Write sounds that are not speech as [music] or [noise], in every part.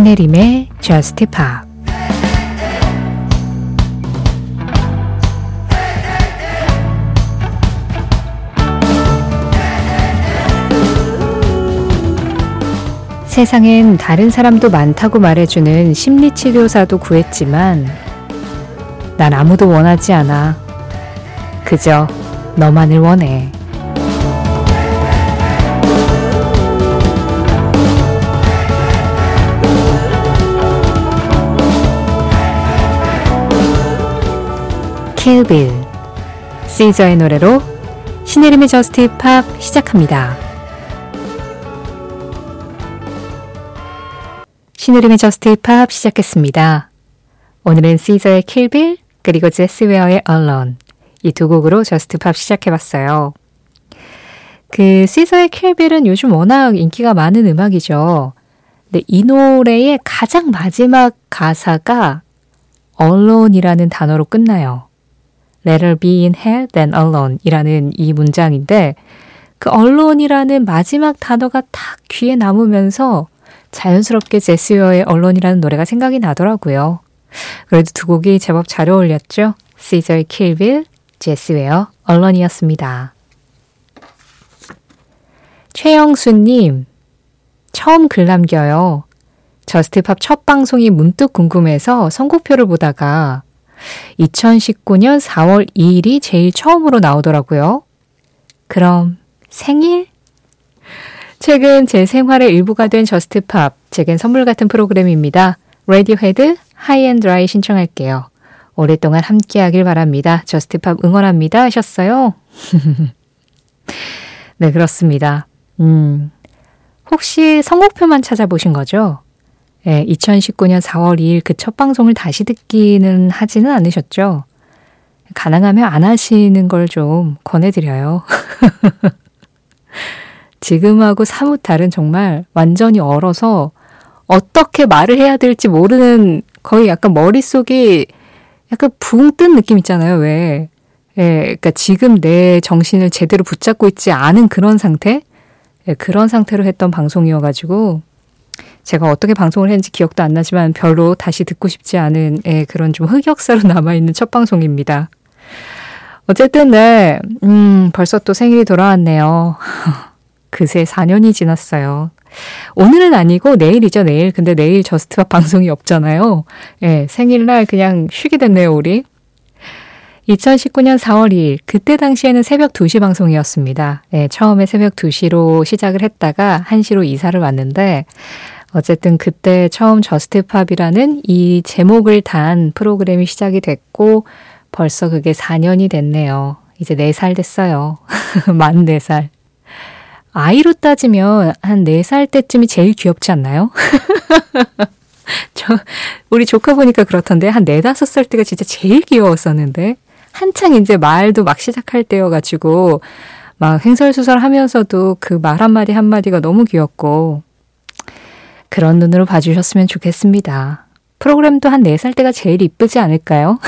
신혜림의 Just 세상엔 다른 사람도 많다고 말해주는 심리치료사도 구했지만 난 아무도 원하지 않아. 그저 너만을 원해. Kill Bill 시저의 노래로 신혜림의 Just Pop 시작합니다. 신혜림의 Just Pop 시작했습니다. 오늘은 시저의 Kill Bill 그리고 제시 웨어의 Alone 이 두 곡으로 Just Pop 시작해봤어요. 그 시저의 Kill Bill은 요즘 워낙 인기가 많은 음악이죠. 근데 이 노래의 가장 마지막 가사가 alone이라는 단어로 끝나요. Let her be in hell, then alone 이라는 이 문장인데 그 alone이라는 마지막 단어가 딱 귀에 남으면서 자연스럽게 제스웨어의 언론이라는 노래가 생각이 나더라고요. 그래도 두 곡이 제법 잘 어울렸죠? 시저의 킬빌, 제스웨어, 언론이었습니다. 최영수님, 처음 글 남겨요. Just Pop 첫 방송이 문득 궁금해서 선곡표를 보다가 2019년 4월 2일이 제일 처음으로 나오더라고요. 그럼 생일? 최근 제 생활의 일부가 된 Just Pop, 제겐 선물 같은 프로그램입니다. Radiohead High and Dry 신청할게요. 오랫동안 함께하길 바랍니다. Just Pop 응원합니다 하셨어요. [laughs] 네, 그렇습니다. 음, 혹시 선곡표만 찾아보신 거죠? 네, 2019년 4월 2일 그 첫 방송을 다시 듣기는 하지는 않으셨죠? 가능하면 안 하시는 걸 좀 권해드려요. [laughs] 지금하고 사뭇 다른 정말 완전히 얼어서 어떻게 말을 해야 될지 모르는 거의 약간 머릿속이 약간 붕 뜬 느낌 있잖아요, 왜. 예, 그러니까 지금 내 정신을 제대로 붙잡고 있지 않은 그런 상태? 예, 그런 상태로 했던 방송이어가지고, 제가 어떻게 방송을 했는지 기억도 안 나지만 별로 다시 듣고 싶지 않은 예, 그런 좀 흑역사로 [laughs] 남아있는 첫 방송입니다. 어쨌든, 네, 음, 벌써 또 생일이 돌아왔네요. [laughs] 그새 4년이 지났어요. 오늘은 아니고 내일이죠, 내일. 근데 내일 Just Pop [laughs] 방송이 없잖아요. 예, 생일날 그냥 쉬게 됐네요, 우리. 2019년 4월 2일, 그때 당시에는 새벽 2시 방송이었습니다. 예, 처음에 새벽 2시로 시작을 했다가 1시로 이사를 왔는데, 어쨌든 그때 처음 Just Pop이라는 이 제목을 단 프로그램이 시작이 됐고, 벌써 그게 4년이 됐네요. 이제 4살 됐어요. [laughs] 만 4살. 아이로 따지면 한 4살 때쯤이 제일 귀엽지 않나요? [laughs] 저, 우리 조카 보니까 그렇던데, 한 4, 5살 때가 진짜 제일 귀여웠었는데, 한창 이제 말도 막 시작할 때여가지고, 막 횡설수설 하면서도 그 말 한마디 한마디가 너무 귀엽고, 그런 눈으로 봐주셨으면 좋겠습니다. 프로그램도 한 4살 때가 제일 이쁘지 않을까요?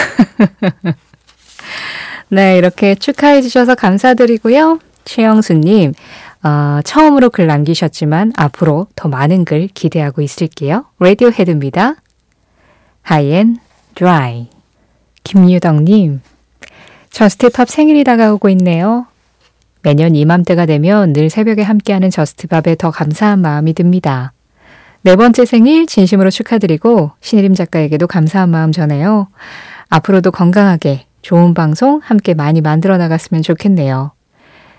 [laughs] 네, 이렇게 축하해 주셔서 감사드리고요. 최영수님, 어, 처음으로 글 남기셨지만 앞으로 더 많은 글 기대하고 있을게요. 라디오 헤드입니다. High and Dry. 김유덕님, Just Pop 생일이 다가오고 있네요. 매년 이맘때가 되면 늘 새벽에 함께하는 Just Pop에 더 감사한 마음이 듭니다. 네 번째 생일 진심으로 축하드리고 신혜림 작가에게도 감사한 마음 전해요. 앞으로도 건강하게 좋은 방송 함께 많이 만들어 나갔으면 좋겠네요.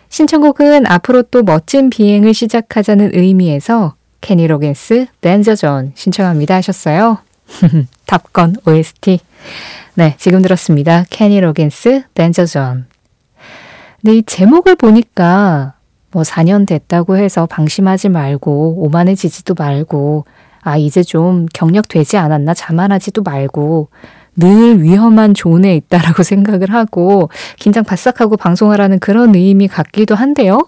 신청곡은 앞으로 또 멋진 비행을 시작하자는 의미에서 케니 로긴스 Danger Zone 신청합니다 하셨어요. [laughs] Top Gun OST. 네, 지금 들었습니다. 케니 로긴스 Danger Zone. 근데 이 제목을 보니까 뭐 4년 됐다고 해서 방심하지 말고 오만해지지도 말고 아 이제 좀 경력 되지 않았나 자만하지도 말고 늘 위험한 zone에 있다라고 [laughs] 생각을 하고 긴장 바싹하고 방송하라는 그런 의미 같기도 한데요.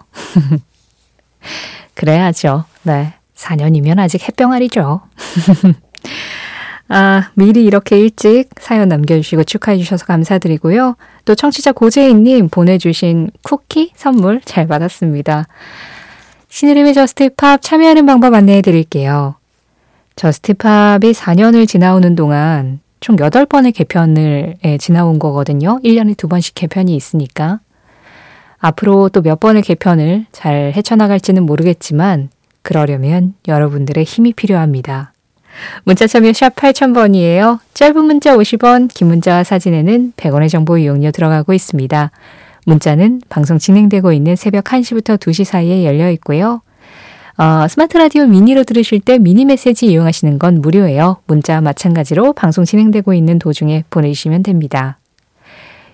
[laughs] 그래야죠. 네. 4년이면 아직 햇병아리죠. [laughs] 아, 미리 이렇게 일찍 사연 남겨주시고 축하해 주셔서 감사드리고요. 또 청취자 고재인님 보내주신 쿠키 선물 잘 받았습니다. 신혜림의 Just Pop 참여하는 방법 안내해 드릴게요. Just Pop이 4년을 지나오는 동안 총 8번의 개편을 예, 지나온 거거든요. 1년에 두 번씩 개편이 있으니까. 앞으로 또 몇 번의 개편을 잘 헤쳐나갈지는 모르겠지만 그러려면 여러분들의 힘이 필요합니다. 문자 참여 샵 8000번이에요. 짧은 문자 50원, 긴 문자와 사진에는 100원의 정보 이용료 들어가고 있습니다. 문자는 방송 진행되고 있는 새벽 1시부터 2시 사이에 열려 있고요. 어, 스마트 라디오 미니로 들으실 때 미니 메시지 이용하시는 건 무료예요. 문자와 마찬가지로 방송 진행되고 있는 도중에 보내주시면 됩니다.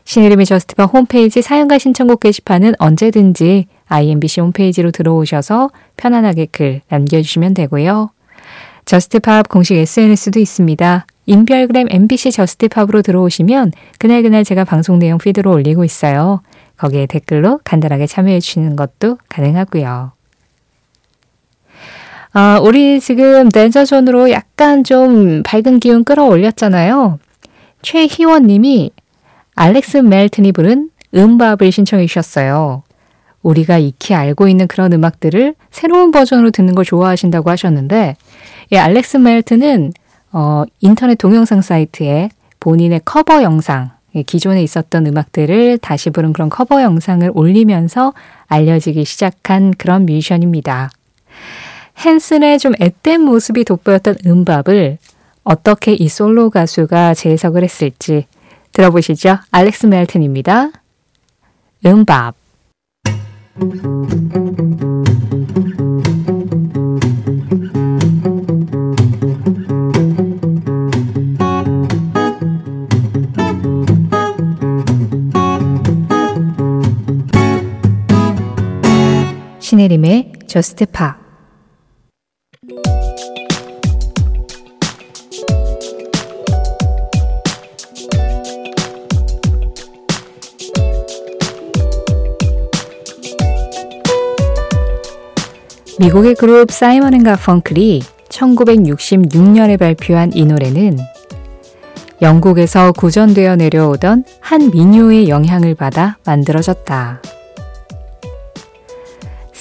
신혜림의 Just Pop 홈페이지 사연과 신청곡 게시판은 언제든지 iMBC 홈페이지로 들어오셔서 편안하게 글 남겨주시면 되고요. Just Pop 공식 SNS도 있습니다. 인별그램 MBC Just Pop으로 들어오시면 그날그날 제가 방송 내용 feed로 올리고 있어요. 거기에 댓글로 간단하게 참여해 주시는 것도 가능하고요. 아, 우리 지금 Danger Zone으로 약간 좀 밝은 기운 끌어올렸잖아요. 최희원 님이 알렉스 멜튼이 부른 MMMBop을 신청해 주셨어요. 우리가 익히 알고 있는 그런 음악들을 새로운 버전으로 듣는 걸 좋아하신다고 하셨는데, 예, 알렉스 멜튼은 어, 인터넷 동영상 사이트에 본인의 커버 영상, 예, 기존에 있었던 음악들을 다시 부른 그런 커버 영상을 올리면서 알려지기 시작한 그런 뮤지션입니다. 핸슨의 좀 앳된 모습이 돋보였던 MMMBop을 어떻게 이 솔로 가수가 재해석을 했을지 들어보시죠. 알렉스 멜튼입니다. 음밥. 신혜림의 저스트 파 미국의 그룹 사이먼 앤 가펑클이 1966년에 발표한 이 노래는 영국에서 구전되어 내려오던 한 민요의 영향을 받아 만들어졌다.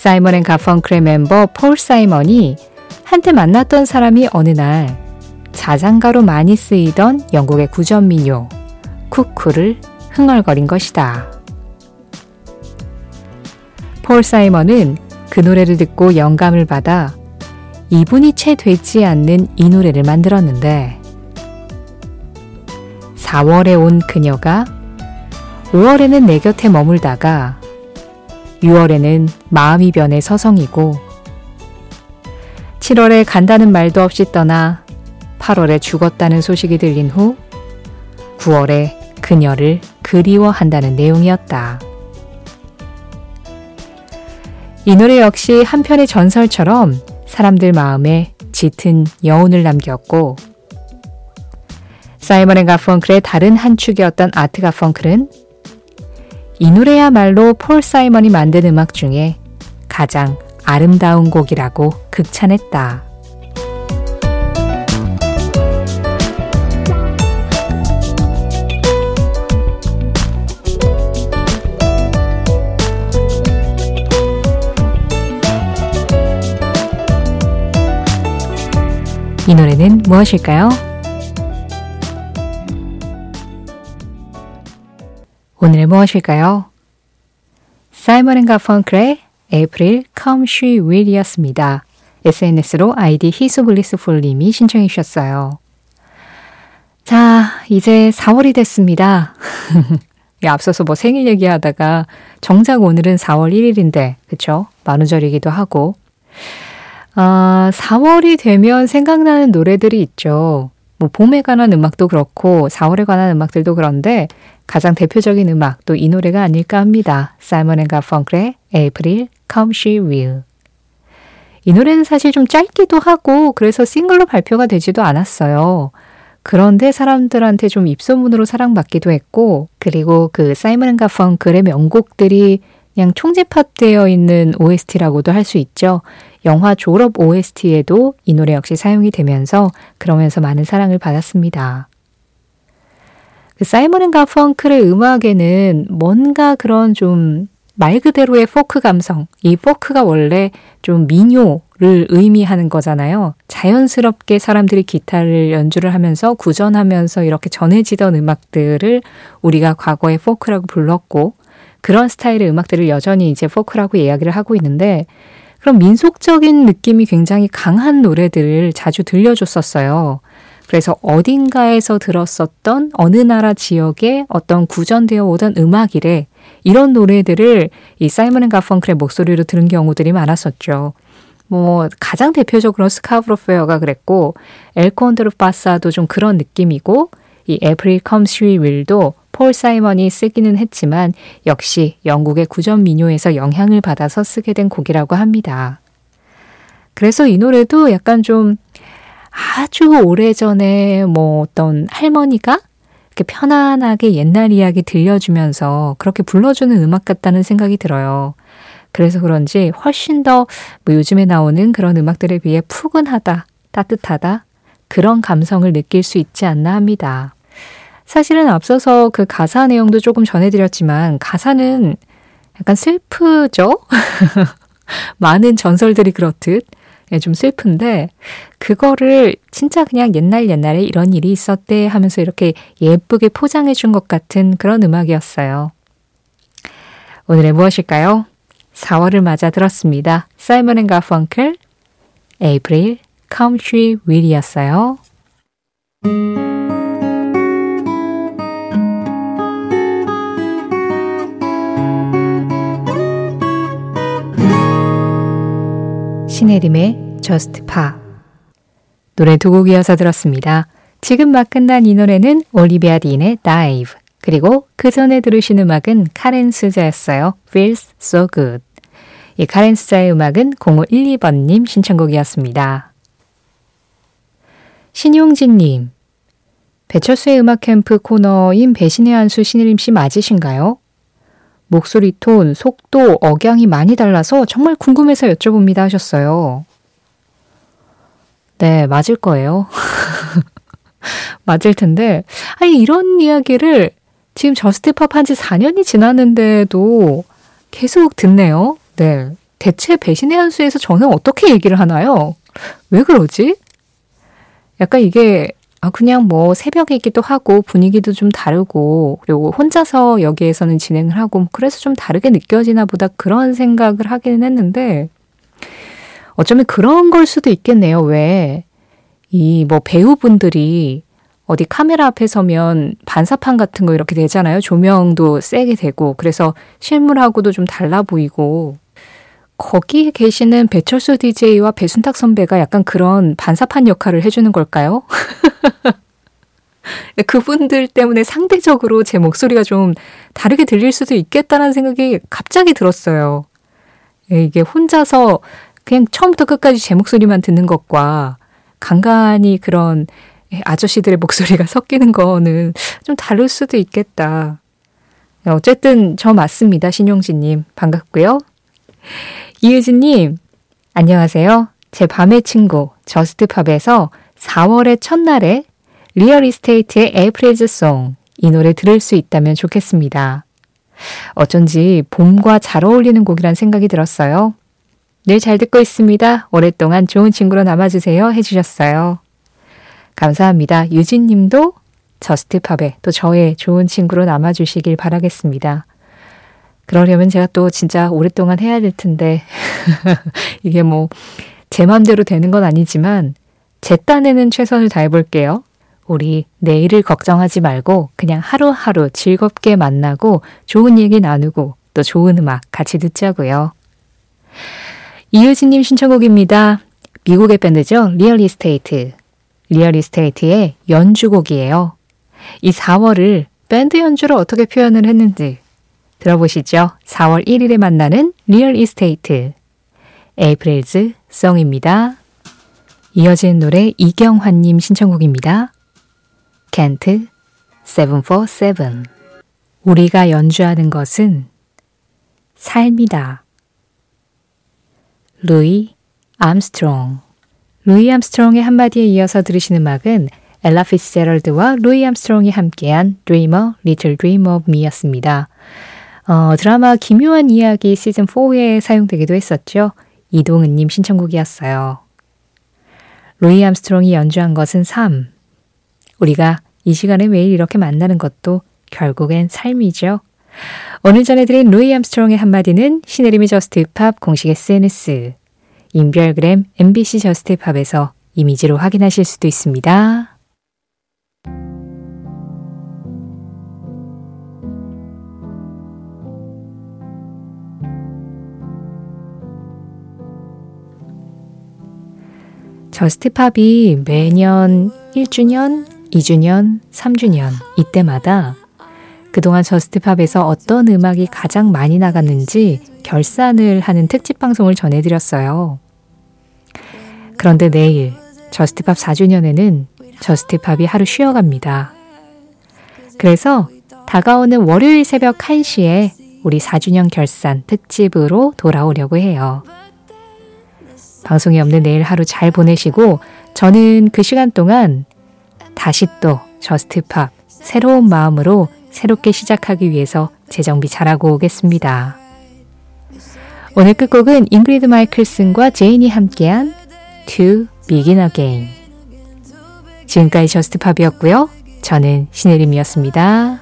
사이먼 앤 가펑클의 멤버 폴 사이먼이 한때 만났던 사람이 어느 날 자장가로 많이 쓰이던 영국의 구전 민요 Cuckoo를 흥얼거린 것이다. 폴 사이먼은 그 노래를 듣고 영감을 받아 이분이 채 되지 않는 이 노래를 만들었는데 4월에 온 그녀가 5월에는 내 곁에 머물다가 6월에는 마음이 변해 서성이고 7월에 간다는 말도 없이 떠나 8월에 죽었다는 소식이 들린 후 9월에 그녀를 그리워한다는 내용이었다. 이 노래 역시 한편의 전설처럼 사람들 마음에 짙은 여운을 남겼고 사이먼 앤 가펑클의 다른 한 축이었던 아트 가펑클은 이 노래야말로 폴 사이먼이 만든 음악 중에 가장 아름다운 곡이라고 극찬했다. 이 노래는 무엇일까요? 오늘의 무엇일까요? 사이먼 앤 가펑클의 April Come She Will이었습니다. SNS로 아이디 히스블리스풀님이 신청해 주셨어요. 자, 이제 4월이 됐습니다. [laughs] 앞서서 뭐 생일 얘기하다가 정작 오늘은 4월 1일인데, 그쵸? 만우절이기도 하고. 아, 4월이 되면 생각나는 노래들이 있죠. 뭐 봄에 관한 음악도 그렇고 4월에 관한 음악들도 그런데 가장 대표적인 음악 또 이 노래가 아닐까 합니다. 사이먼 앤 가펑클의 April Come She Will. 이 노래는 사실 좀 짧기도 하고 그래서 싱글로 발표가 되지도 않았어요. 그런데 사람들한테 좀 입소문으로 사랑받기도 했고 그리고 그 사이먼 앤 가펑클의 명곡들이 그냥 총집합되어 있는 OST라고도 할 수 있죠. 영화 졸업 OST에도 이 노래 역시 사용이 되면서 그러면서 많은 사랑을 받았습니다. 그 사이먼 앤 가펑클의 음악에는 뭔가 그런 좀 말 그대로의 포크 감성. 이 포크가 원래 좀 민요를 의미하는 거잖아요. 자연스럽게 사람들이 기타를 연주를 하면서 구전하면서 이렇게 전해지던 음악들을 우리가 과거에 포크라고 불렀고 그런 스타일의 음악들을 여전히 이제 포크라고 이야기를 하고 있는데 그런 민속적인 느낌이 굉장히 강한 노래들을 자주 들려줬었어요. 그래서 어딘가에서 들었었던 어느 나라 지역의 어떤 구전되어 오던 음악이래. 이런 노래들을 이 사이먼 앤 가펑클의 목소리로 들은 경우들이 많았었죠. 뭐 가장 대표적으로 Scarborough Fair가 그랬고 엘콘드르 바사도 좀 그런 느낌이고 이 에프릴 컴스위 윌도 폴 사이먼이 쓰기는 했지만 역시 영국의 구전 민요에서 영향을 받아서 쓰게 된 곡이라고 합니다. 그래서 이 노래도 약간 좀 아주 오래전에 뭐 어떤 할머니가 이렇게 편안하게 옛날 이야기 들려주면서 그렇게 불러주는 음악 같다는 생각이 들어요. 그래서 그런지 훨씬 더 뭐 요즘에 나오는 그런 음악들에 비해 푸근하다, 따뜻하다, 그런 감성을 느낄 수 있지 않나 합니다. 사실은 앞서서 그 가사 내용도 조금 전해드렸지만 가사는 약간 슬프죠? [laughs] 많은 전설들이 그렇듯 예, 좀 슬픈데 그거를 진짜 그냥 옛날 옛날에 이런 일이 있었대 하면서 이렇게 예쁘게 포장해 준 것 같은 그런 음악이었어요. 오늘의 무엇일까요? 4월을 맞아 들었습니다. 사이먼 앤 가펑클 April Come She Will이었어요. 신혜림의 Just Pop 노래 두 곡 이어서 들었습니다. 지금 막 끝난 이 노래는 올리비아 딘의 Dive 그리고 그 전에 들으신 음악은 카렌 스자였어요. Feels So Good 이 카렌 스자의 음악은 0512번님 신청곡이었습니다. 신용진님 배철수의 음악 캠프 코너인 배신의 한수 신혜림 씨 맞으신가요? 목소리 톤, 속도, 억양이 많이 달라서 정말 궁금해서 여쭤봅니다 하셨어요. 네, 맞을 거예요. [laughs] 맞을 텐데, 아니, 이런 이야기를 지금 Just Pop 한 지 4년이 지났는데도 계속 듣네요. 네. 대체 배신의 한수에서 저는 어떻게 얘기를 하나요? 왜 그러지? 약간 이게 아, 그냥 뭐 새벽에 있기도 하고 분위기도 좀 다르고 그리고 혼자서 여기에서는 진행을 하고 뭐 그래서 좀 다르게 느껴지나 보다 그런 생각을 하기는 했는데 어쩌면 그런 걸 수도 있겠네요. 왜 이 뭐 배우분들이 어디 카메라 앞에 서면 반사판 같은 거 이렇게 되잖아요. 조명도 세게 되고 그래서 실물하고도 좀 달라 보이고 거기에 계시는 배철수 DJ와 배순탁 선배가 약간 그런 반사판 역할을 해주는 걸까요? [laughs] 그분들 때문에 상대적으로 제 목소리가 좀 다르게 들릴 수도 있겠다는 생각이 갑자기 들었어요. 이게 혼자서 그냥 처음부터 끝까지 제 목소리만 듣는 것과 간간히 그런 아저씨들의 목소리가 [laughs] 섞이는 거는 좀 다를 수도 있겠다. 어쨌든 저 맞습니다. 신용진님. 반갑고요. 이유진님, 안녕하세요. 제 밤의 친구, Just Pop에서 4월의 첫날에 Real Estate의 April's Song, 이 노래 들을 수 있다면 좋겠습니다. 어쩐지 봄과 잘 어울리는 곡이란 생각이 들었어요. 늘 잘 듣고 있습니다. 오랫동안 좋은 친구로 남아주세요. 해주셨어요. 감사합니다. 유진 님도 저스트팝에 또 저의 좋은 친구로 남아주시길 바라겠습니다. 그러려면 제가 또 진짜 오랫동안 해야 될 텐데, [laughs] 이게 뭐, 제 맘대로 되는 건 아니지만, 제 딴에는 최선을 다해 볼게요. 우리 내일을 걱정하지 말고, 그냥 하루하루 즐겁게 만나고, 좋은 얘기 나누고, 또 좋은 음악 같이 듣자고요. 이유진님 신청곡입니다. 미국의 밴드죠. Real Estate. Real Estate의 연주곡이에요. 이 4월을 밴드 연주로 어떻게 표현을 했는지 들어보시죠. 4월 1일에 만나는 Real Estate April's Song입니다. 이어진 노래 이경환님 신청곡입니다. Kent 747 우리가 연주하는 것은 삶이다. 루이 암스트롱 루이 암스트롱의 한마디에 이어서 들으신 음악은 엘라 피츠제럴드와 루이 암스트롱이 함께한 Dream a Little Dream of Me였습니다. 어, 드라마 기묘한 이야기 시즌 4에 사용되기도 했었죠. 이동은님 신청곡이었어요. 루이 암스트롱이 연주한 것은 삶. 우리가 이 시간에 매일 이렇게 만나는 것도 결국엔 삶이죠. 오늘 전해드린 루이 암스트롱의 한마디는 신혜림의 Just Pop 공식 SNS, 인별그램 MBC Just Pop에서 이미지로 확인하실 수도 있습니다. Just Pop이 매년 1주년, 2주년, 3주년 이때마다 그동안 Just Pop에서 어떤 음악이 가장 많이 나갔는지 결산을 하는 특집 방송을 전해드렸어요. 그런데 내일 Just Pop 4주년에는 Just Pop이 하루 쉬어갑니다. 그래서 다가오는 월요일 새벽 1시에 우리 4주년 결산 특집으로 돌아오려고 해요. 방송이 없는 내일 하루 잘 보내시고 저는 그 시간 동안 다시 또 Just Pop 새로운 마음으로 새롭게 시작하기 위해서 재정비 잘하고 오겠습니다. 오늘 끝곡은 잉그리드 마이클슨과 제인이 함께한 To Begin Again. 지금까지 Just Pop이었고요. 저는 신혜림이었습니다.